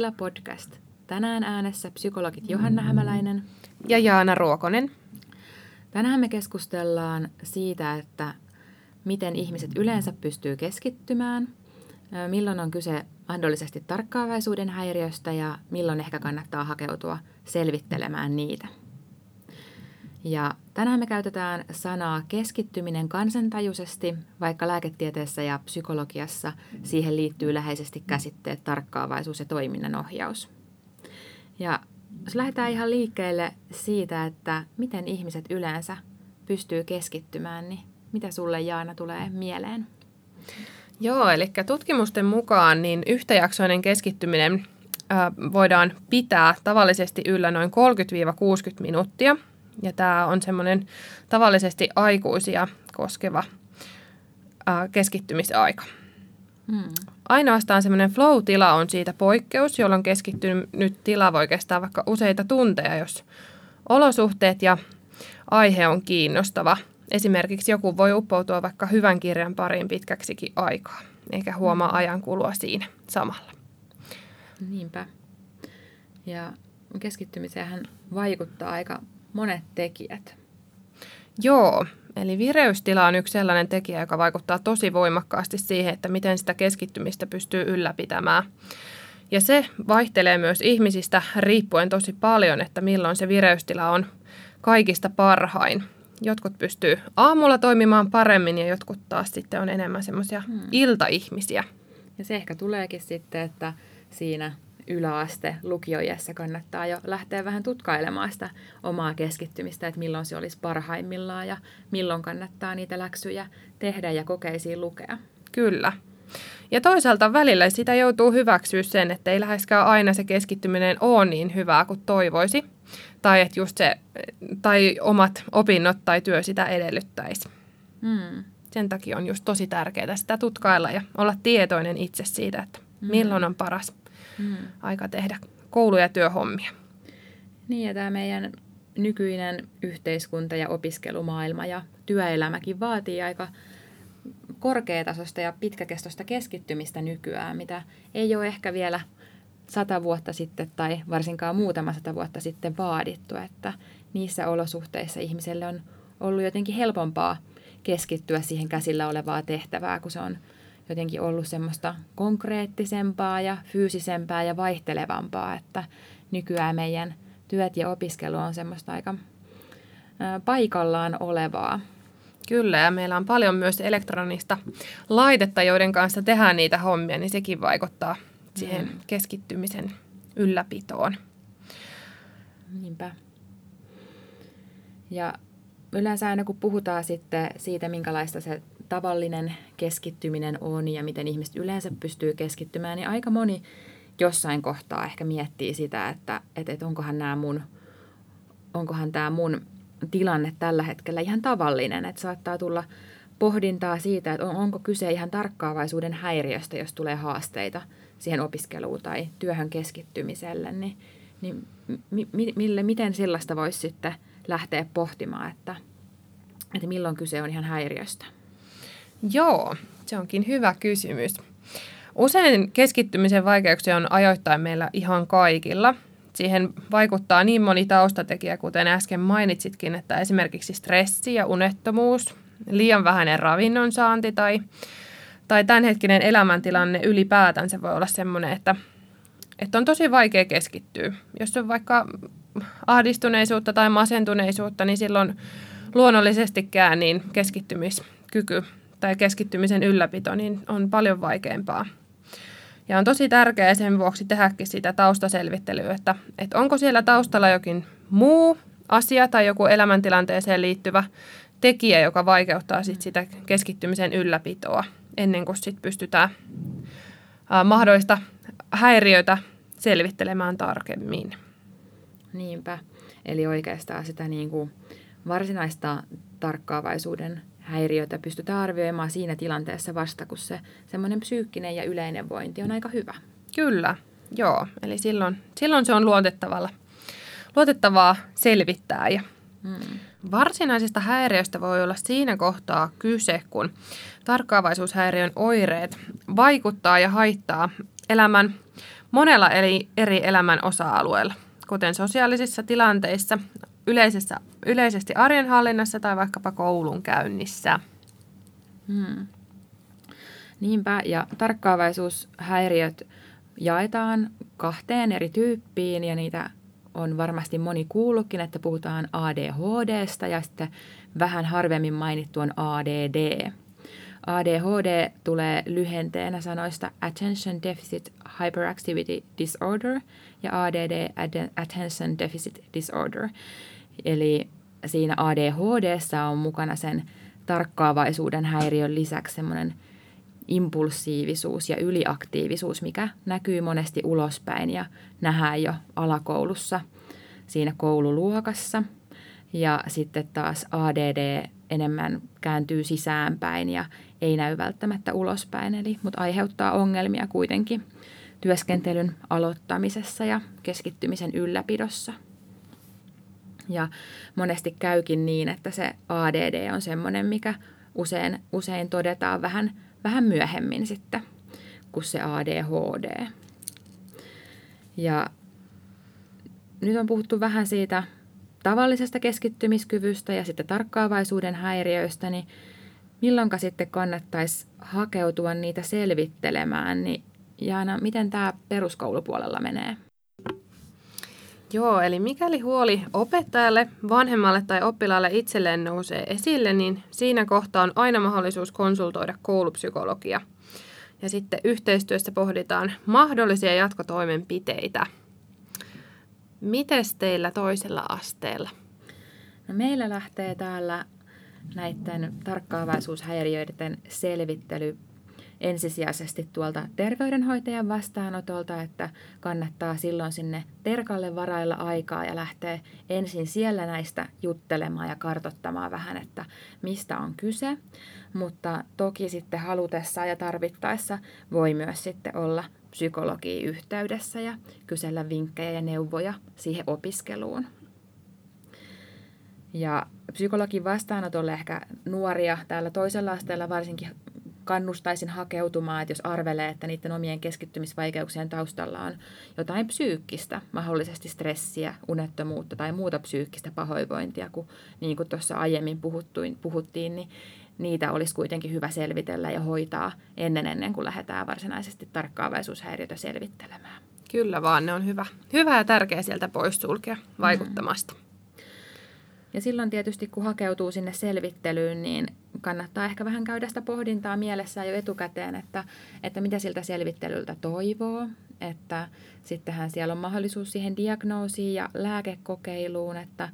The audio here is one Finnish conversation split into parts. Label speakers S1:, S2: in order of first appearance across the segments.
S1: Mielentila podcast. Tänään äänessä psykologit Johanna Hämäläinen
S2: ja Jaana Ruokonen.
S1: Tänään me keskustellaan siitä, että miten ihmiset yleensä pystyy keskittymään, milloin on kyse mahdollisesti tarkkaavaisuuden häiriöstä ja milloin ehkä kannattaa hakeutua selvittelemään niitä. Ja tänään me käytetään sanaa keskittyminen kansantajuisesti, vaikka lääketieteessä ja psykologiassa siihen liittyy läheisesti käsitteet tarkkaavaisuus ja toiminnanohjaus. Ja jos lähdetään ihan liikkeelle siitä, että miten ihmiset yleensä pystyy keskittymään, niin mitä sulle Jaana tulee mieleen?
S2: Joo, eli tutkimusten mukaan niin yhtäjaksoinen keskittyminen voidaan pitää tavallisesti yllä noin 30-60 minuuttia – ja tämä on semmoinen tavallisesti aikuisia koskeva ää, keskittymisaika. Hmm. Ainoastaan semmoinen flow-tila on siitä poikkeus, jolloin keskittynyt tila voi kestää vaikka useita tunteja, jos olosuhteet ja aihe on kiinnostava. Esimerkiksi joku voi uppoutua vaikka hyvän kirjan pariin pitkäksikin aikaa, eikä huomaa hmm. ajan kulua siinä samalla.
S1: Niinpä. Ja keskittymiseen vaikuttaa aika monet tekijät.
S2: Joo, eli vireystila on yksi sellainen tekijä, joka vaikuttaa tosi voimakkaasti siihen, että miten sitä keskittymistä pystyy ylläpitämään. Ja se vaihtelee myös ihmisistä riippuen tosi paljon, että milloin se vireystila on kaikista parhain. Jotkut pystyy aamulla toimimaan paremmin ja jotkut taas sitten on enemmän semmoisia hmm. iltaihmisiä.
S1: Ja se ehkä tuleekin sitten, että siinä yläaste lukioijassa kannattaa jo lähteä vähän tutkailemaan sitä omaa keskittymistä, että milloin se olisi parhaimmillaan ja milloin kannattaa niitä läksyjä tehdä ja kokeisiin lukea.
S2: Kyllä. Ja toisaalta välillä sitä joutuu hyväksyä sen, että ei läheskään aina se keskittyminen ole niin hyvää kuin toivoisi. Tai että just se, tai omat opinnot tai työ sitä edellyttäisi. Hmm. Sen takia on just tosi tärkeää sitä tutkailla ja olla tietoinen itse siitä, että hmm. milloin on paras mm. aika tehdä koulu- ja työhommia.
S1: Niin ja tämä meidän nykyinen yhteiskunta ja opiskelumaailma ja työelämäkin vaatii aika korkeatasosta ja pitkäkestoista keskittymistä nykyään, mitä ei ole ehkä vielä sata vuotta sitten tai varsinkaan muutama sata vuotta sitten vaadittu, että niissä olosuhteissa ihmiselle on ollut jotenkin helpompaa keskittyä siihen käsillä olevaa tehtävää, kun se on jotenkin ollut semmoista konkreettisempaa ja fyysisempää ja vaihtelevampaa, että nykyään meidän työt ja opiskelu on semmoista aika paikallaan olevaa.
S2: Kyllä, ja meillä on paljon myös elektronista laitetta, joiden kanssa tehdään niitä hommia, niin sekin vaikuttaa siihen mm. keskittymisen ylläpitoon.
S1: Niinpä. Ja yleensä aina kun puhutaan sitten siitä, minkälaista se tavallinen keskittyminen on ja miten ihmiset yleensä pystyy keskittymään, niin aika moni jossain kohtaa ehkä miettii sitä, että, että, että onkohan, nämä mun, onkohan tämä mun tilanne tällä hetkellä ihan tavallinen. Että saattaa tulla pohdintaa siitä, että onko kyse ihan tarkkaavaisuuden häiriöstä, jos tulee haasteita siihen opiskeluun tai työhön keskittymiselle, niin, niin mi, mille, miten sellaista voisi sitten lähteä pohtimaan, että, että milloin kyse on ihan häiriöstä?
S2: Joo, se onkin hyvä kysymys. Usein keskittymisen vaikeuksia on ajoittain meillä ihan kaikilla. Siihen vaikuttaa niin moni taustatekijä, kuten äsken mainitsitkin, että esimerkiksi stressi ja unettomuus, liian vähäinen ravinnon saanti tai, tai tämänhetkinen elämäntilanne ylipäätään se voi olla sellainen, että, että on tosi vaikea keskittyä. Jos on vaikka ahdistuneisuutta tai masentuneisuutta, niin silloin luonnollisestikään niin keskittymiskyky tai keskittymisen ylläpito niin on paljon vaikeampaa. Ja on tosi tärkeää sen vuoksi tehdäkin sitä taustaselvittelyä, että, että onko siellä taustalla jokin muu asia tai joku elämäntilanteeseen liittyvä tekijä, joka vaikeuttaa sit sitä keskittymisen ylläpitoa ennen kuin sit pystytään ää, mahdollista häiriöitä selvittelemään tarkemmin.
S1: Niinpä. Eli oikeastaan sitä niin kuin varsinaista tarkkaavaisuuden häiriötä pystytään arvioimaan siinä tilanteessa vasta, kun se semmoinen psyykkinen ja yleinen vointi on aika hyvä.
S2: Kyllä, joo. Eli silloin, silloin se on luotettavalla, luotettavaa selvittää. Ja hmm. Varsinaisesta häiriöstä voi olla siinä kohtaa kyse, kun tarkkaavaisuushäiriön oireet vaikuttaa ja haittaa elämän monella eli eri elämän osa-alueella, kuten sosiaalisissa tilanteissa, yleisessä, yleisesti arjen hallinnassa tai vaikkapa koulun käynnissä.
S1: Hmm. Niinpä, ja tarkkaavaisuushäiriöt jaetaan kahteen eri tyyppiin, ja niitä on varmasti moni kuullutkin, että puhutaan ADHDsta ja sitten vähän harvemmin mainittu on ADD. ADHD tulee lyhenteenä sanoista Attention Deficit Hyperactivity Disorder ja ADD Attention Deficit Disorder. Eli siinä ADHDssa on mukana sen tarkkaavaisuuden häiriön lisäksi semmoinen impulsiivisuus ja yliaktiivisuus, mikä näkyy monesti ulospäin ja nähdään jo alakoulussa siinä koululuokassa. Ja sitten taas ADD enemmän kääntyy sisäänpäin ja ei näy välttämättä ulospäin, eli, mutta aiheuttaa ongelmia kuitenkin työskentelyn aloittamisessa ja keskittymisen ylläpidossa. Ja monesti käykin niin, että se ADD on semmoinen, mikä usein, usein todetaan vähän, vähän myöhemmin sitten kuin se ADHD. Ja nyt on puhuttu vähän siitä tavallisesta keskittymiskyvystä ja sitten tarkkaavaisuuden häiriöistä, niin milloinka sitten kannattaisi hakeutua niitä selvittelemään, niin Jaana, miten tämä peruskoulupuolella menee?
S2: Joo, eli mikäli huoli opettajalle, vanhemmalle tai oppilaalle itselleen nousee esille, niin siinä kohtaa on aina mahdollisuus konsultoida koulupsykologia. Ja sitten yhteistyössä pohditaan mahdollisia jatkotoimenpiteitä. Mites teillä toisella asteella?
S1: No meillä lähtee täällä näiden tarkkaavaisuushäiriöiden selvittely ensisijaisesti tuolta terveydenhoitajan vastaanotolta, että kannattaa silloin sinne terkalle varailla aikaa ja lähteä ensin siellä näistä juttelemaan ja kartottamaan vähän, että mistä on kyse. Mutta toki sitten halutessa ja tarvittaessa voi myös sitten olla psykologiin yhteydessä ja kysellä vinkkejä ja neuvoja siihen opiskeluun. Ja psykologin vastaanotolle ehkä nuoria täällä toisella asteella varsinkin kannustaisin hakeutumaan, että jos arvelee, että niiden omien keskittymisvaikeuksien taustalla on jotain psyykkistä, mahdollisesti stressiä, unettomuutta tai muuta psyykkistä pahoinvointia, kun niin kuin tuossa aiemmin puhuttuin, puhuttiin, niin niitä olisi kuitenkin hyvä selvitellä ja hoitaa ennen ennen kuin lähdetään varsinaisesti tarkkaavaisuushäiriötä selvittelemään.
S2: Kyllä vaan, ne on hyvä, hyvä ja tärkeä sieltä poissulkea vaikuttamasta. Mm.
S1: Ja silloin tietysti, kun hakeutuu sinne selvittelyyn, niin kannattaa ehkä vähän käydä sitä pohdintaa mielessään jo etukäteen, että, että mitä siltä selvittelyltä toivoo. Että sittenhän siellä on mahdollisuus siihen diagnoosiin ja lääkekokeiluun, että,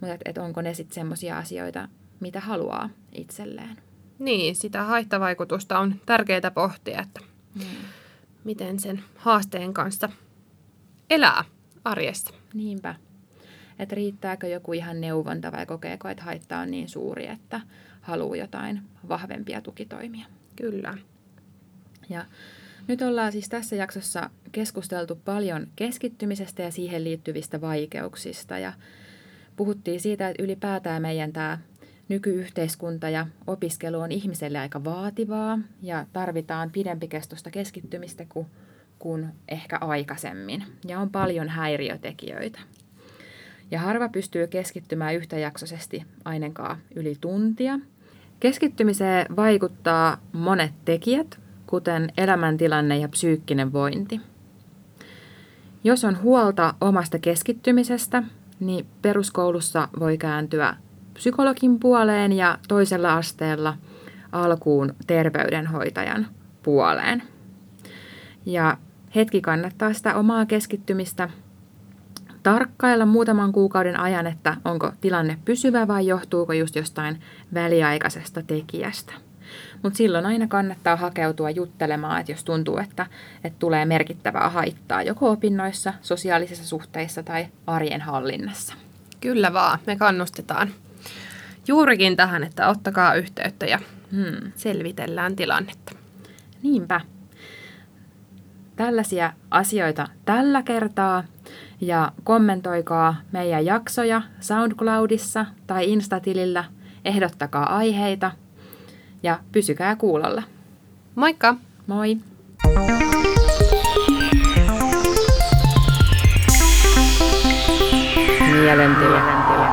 S1: mutta että, onko ne sitten semmoisia asioita, mitä haluaa itselleen.
S2: Niin, sitä haittavaikutusta on tärkeää pohtia, että hmm. miten sen haasteen kanssa elää arjessa.
S1: Niinpä että riittääkö joku ihan neuvonta vai kokeeko, että haitta on niin suuri, että haluaa jotain vahvempia tukitoimia.
S2: Kyllä.
S1: Ja nyt ollaan siis tässä jaksossa keskusteltu paljon keskittymisestä ja siihen liittyvistä vaikeuksista ja puhuttiin siitä, että ylipäätään meidän tämä nykyyhteiskunta ja opiskelu on ihmiselle aika vaativaa ja tarvitaan pidempikestoista keskittymistä kuin, kuin ehkä aikaisemmin ja on paljon häiriötekijöitä. Ja harva pystyy keskittymään yhtäjaksoisesti ainakaan yli tuntia. Keskittymiseen vaikuttaa monet tekijät, kuten elämäntilanne ja psyykkinen vointi. Jos on huolta omasta keskittymisestä, niin peruskoulussa voi kääntyä psykologin puoleen ja toisella asteella alkuun terveydenhoitajan puoleen. Ja hetki kannattaa sitä omaa keskittymistä tarkkailla muutaman kuukauden ajan, että onko tilanne pysyvä vai johtuuko just jostain väliaikaisesta tekijästä. Mutta silloin aina kannattaa hakeutua juttelemaan, että jos tuntuu, että, että tulee merkittävää haittaa joko opinnoissa, sosiaalisissa suhteissa tai arjen hallinnassa.
S2: Kyllä vaan, me kannustetaan juurikin tähän, että ottakaa yhteyttä ja hmm. selvitellään tilannetta.
S1: Niinpä. Tällaisia asioita tällä kertaa ja kommentoikaa meidän jaksoja SoundCloudissa tai Instatilillä, ehdottakaa aiheita ja pysykää kuulolla.
S2: Moikka!
S1: Moi! Mielentilä. Mielentilä.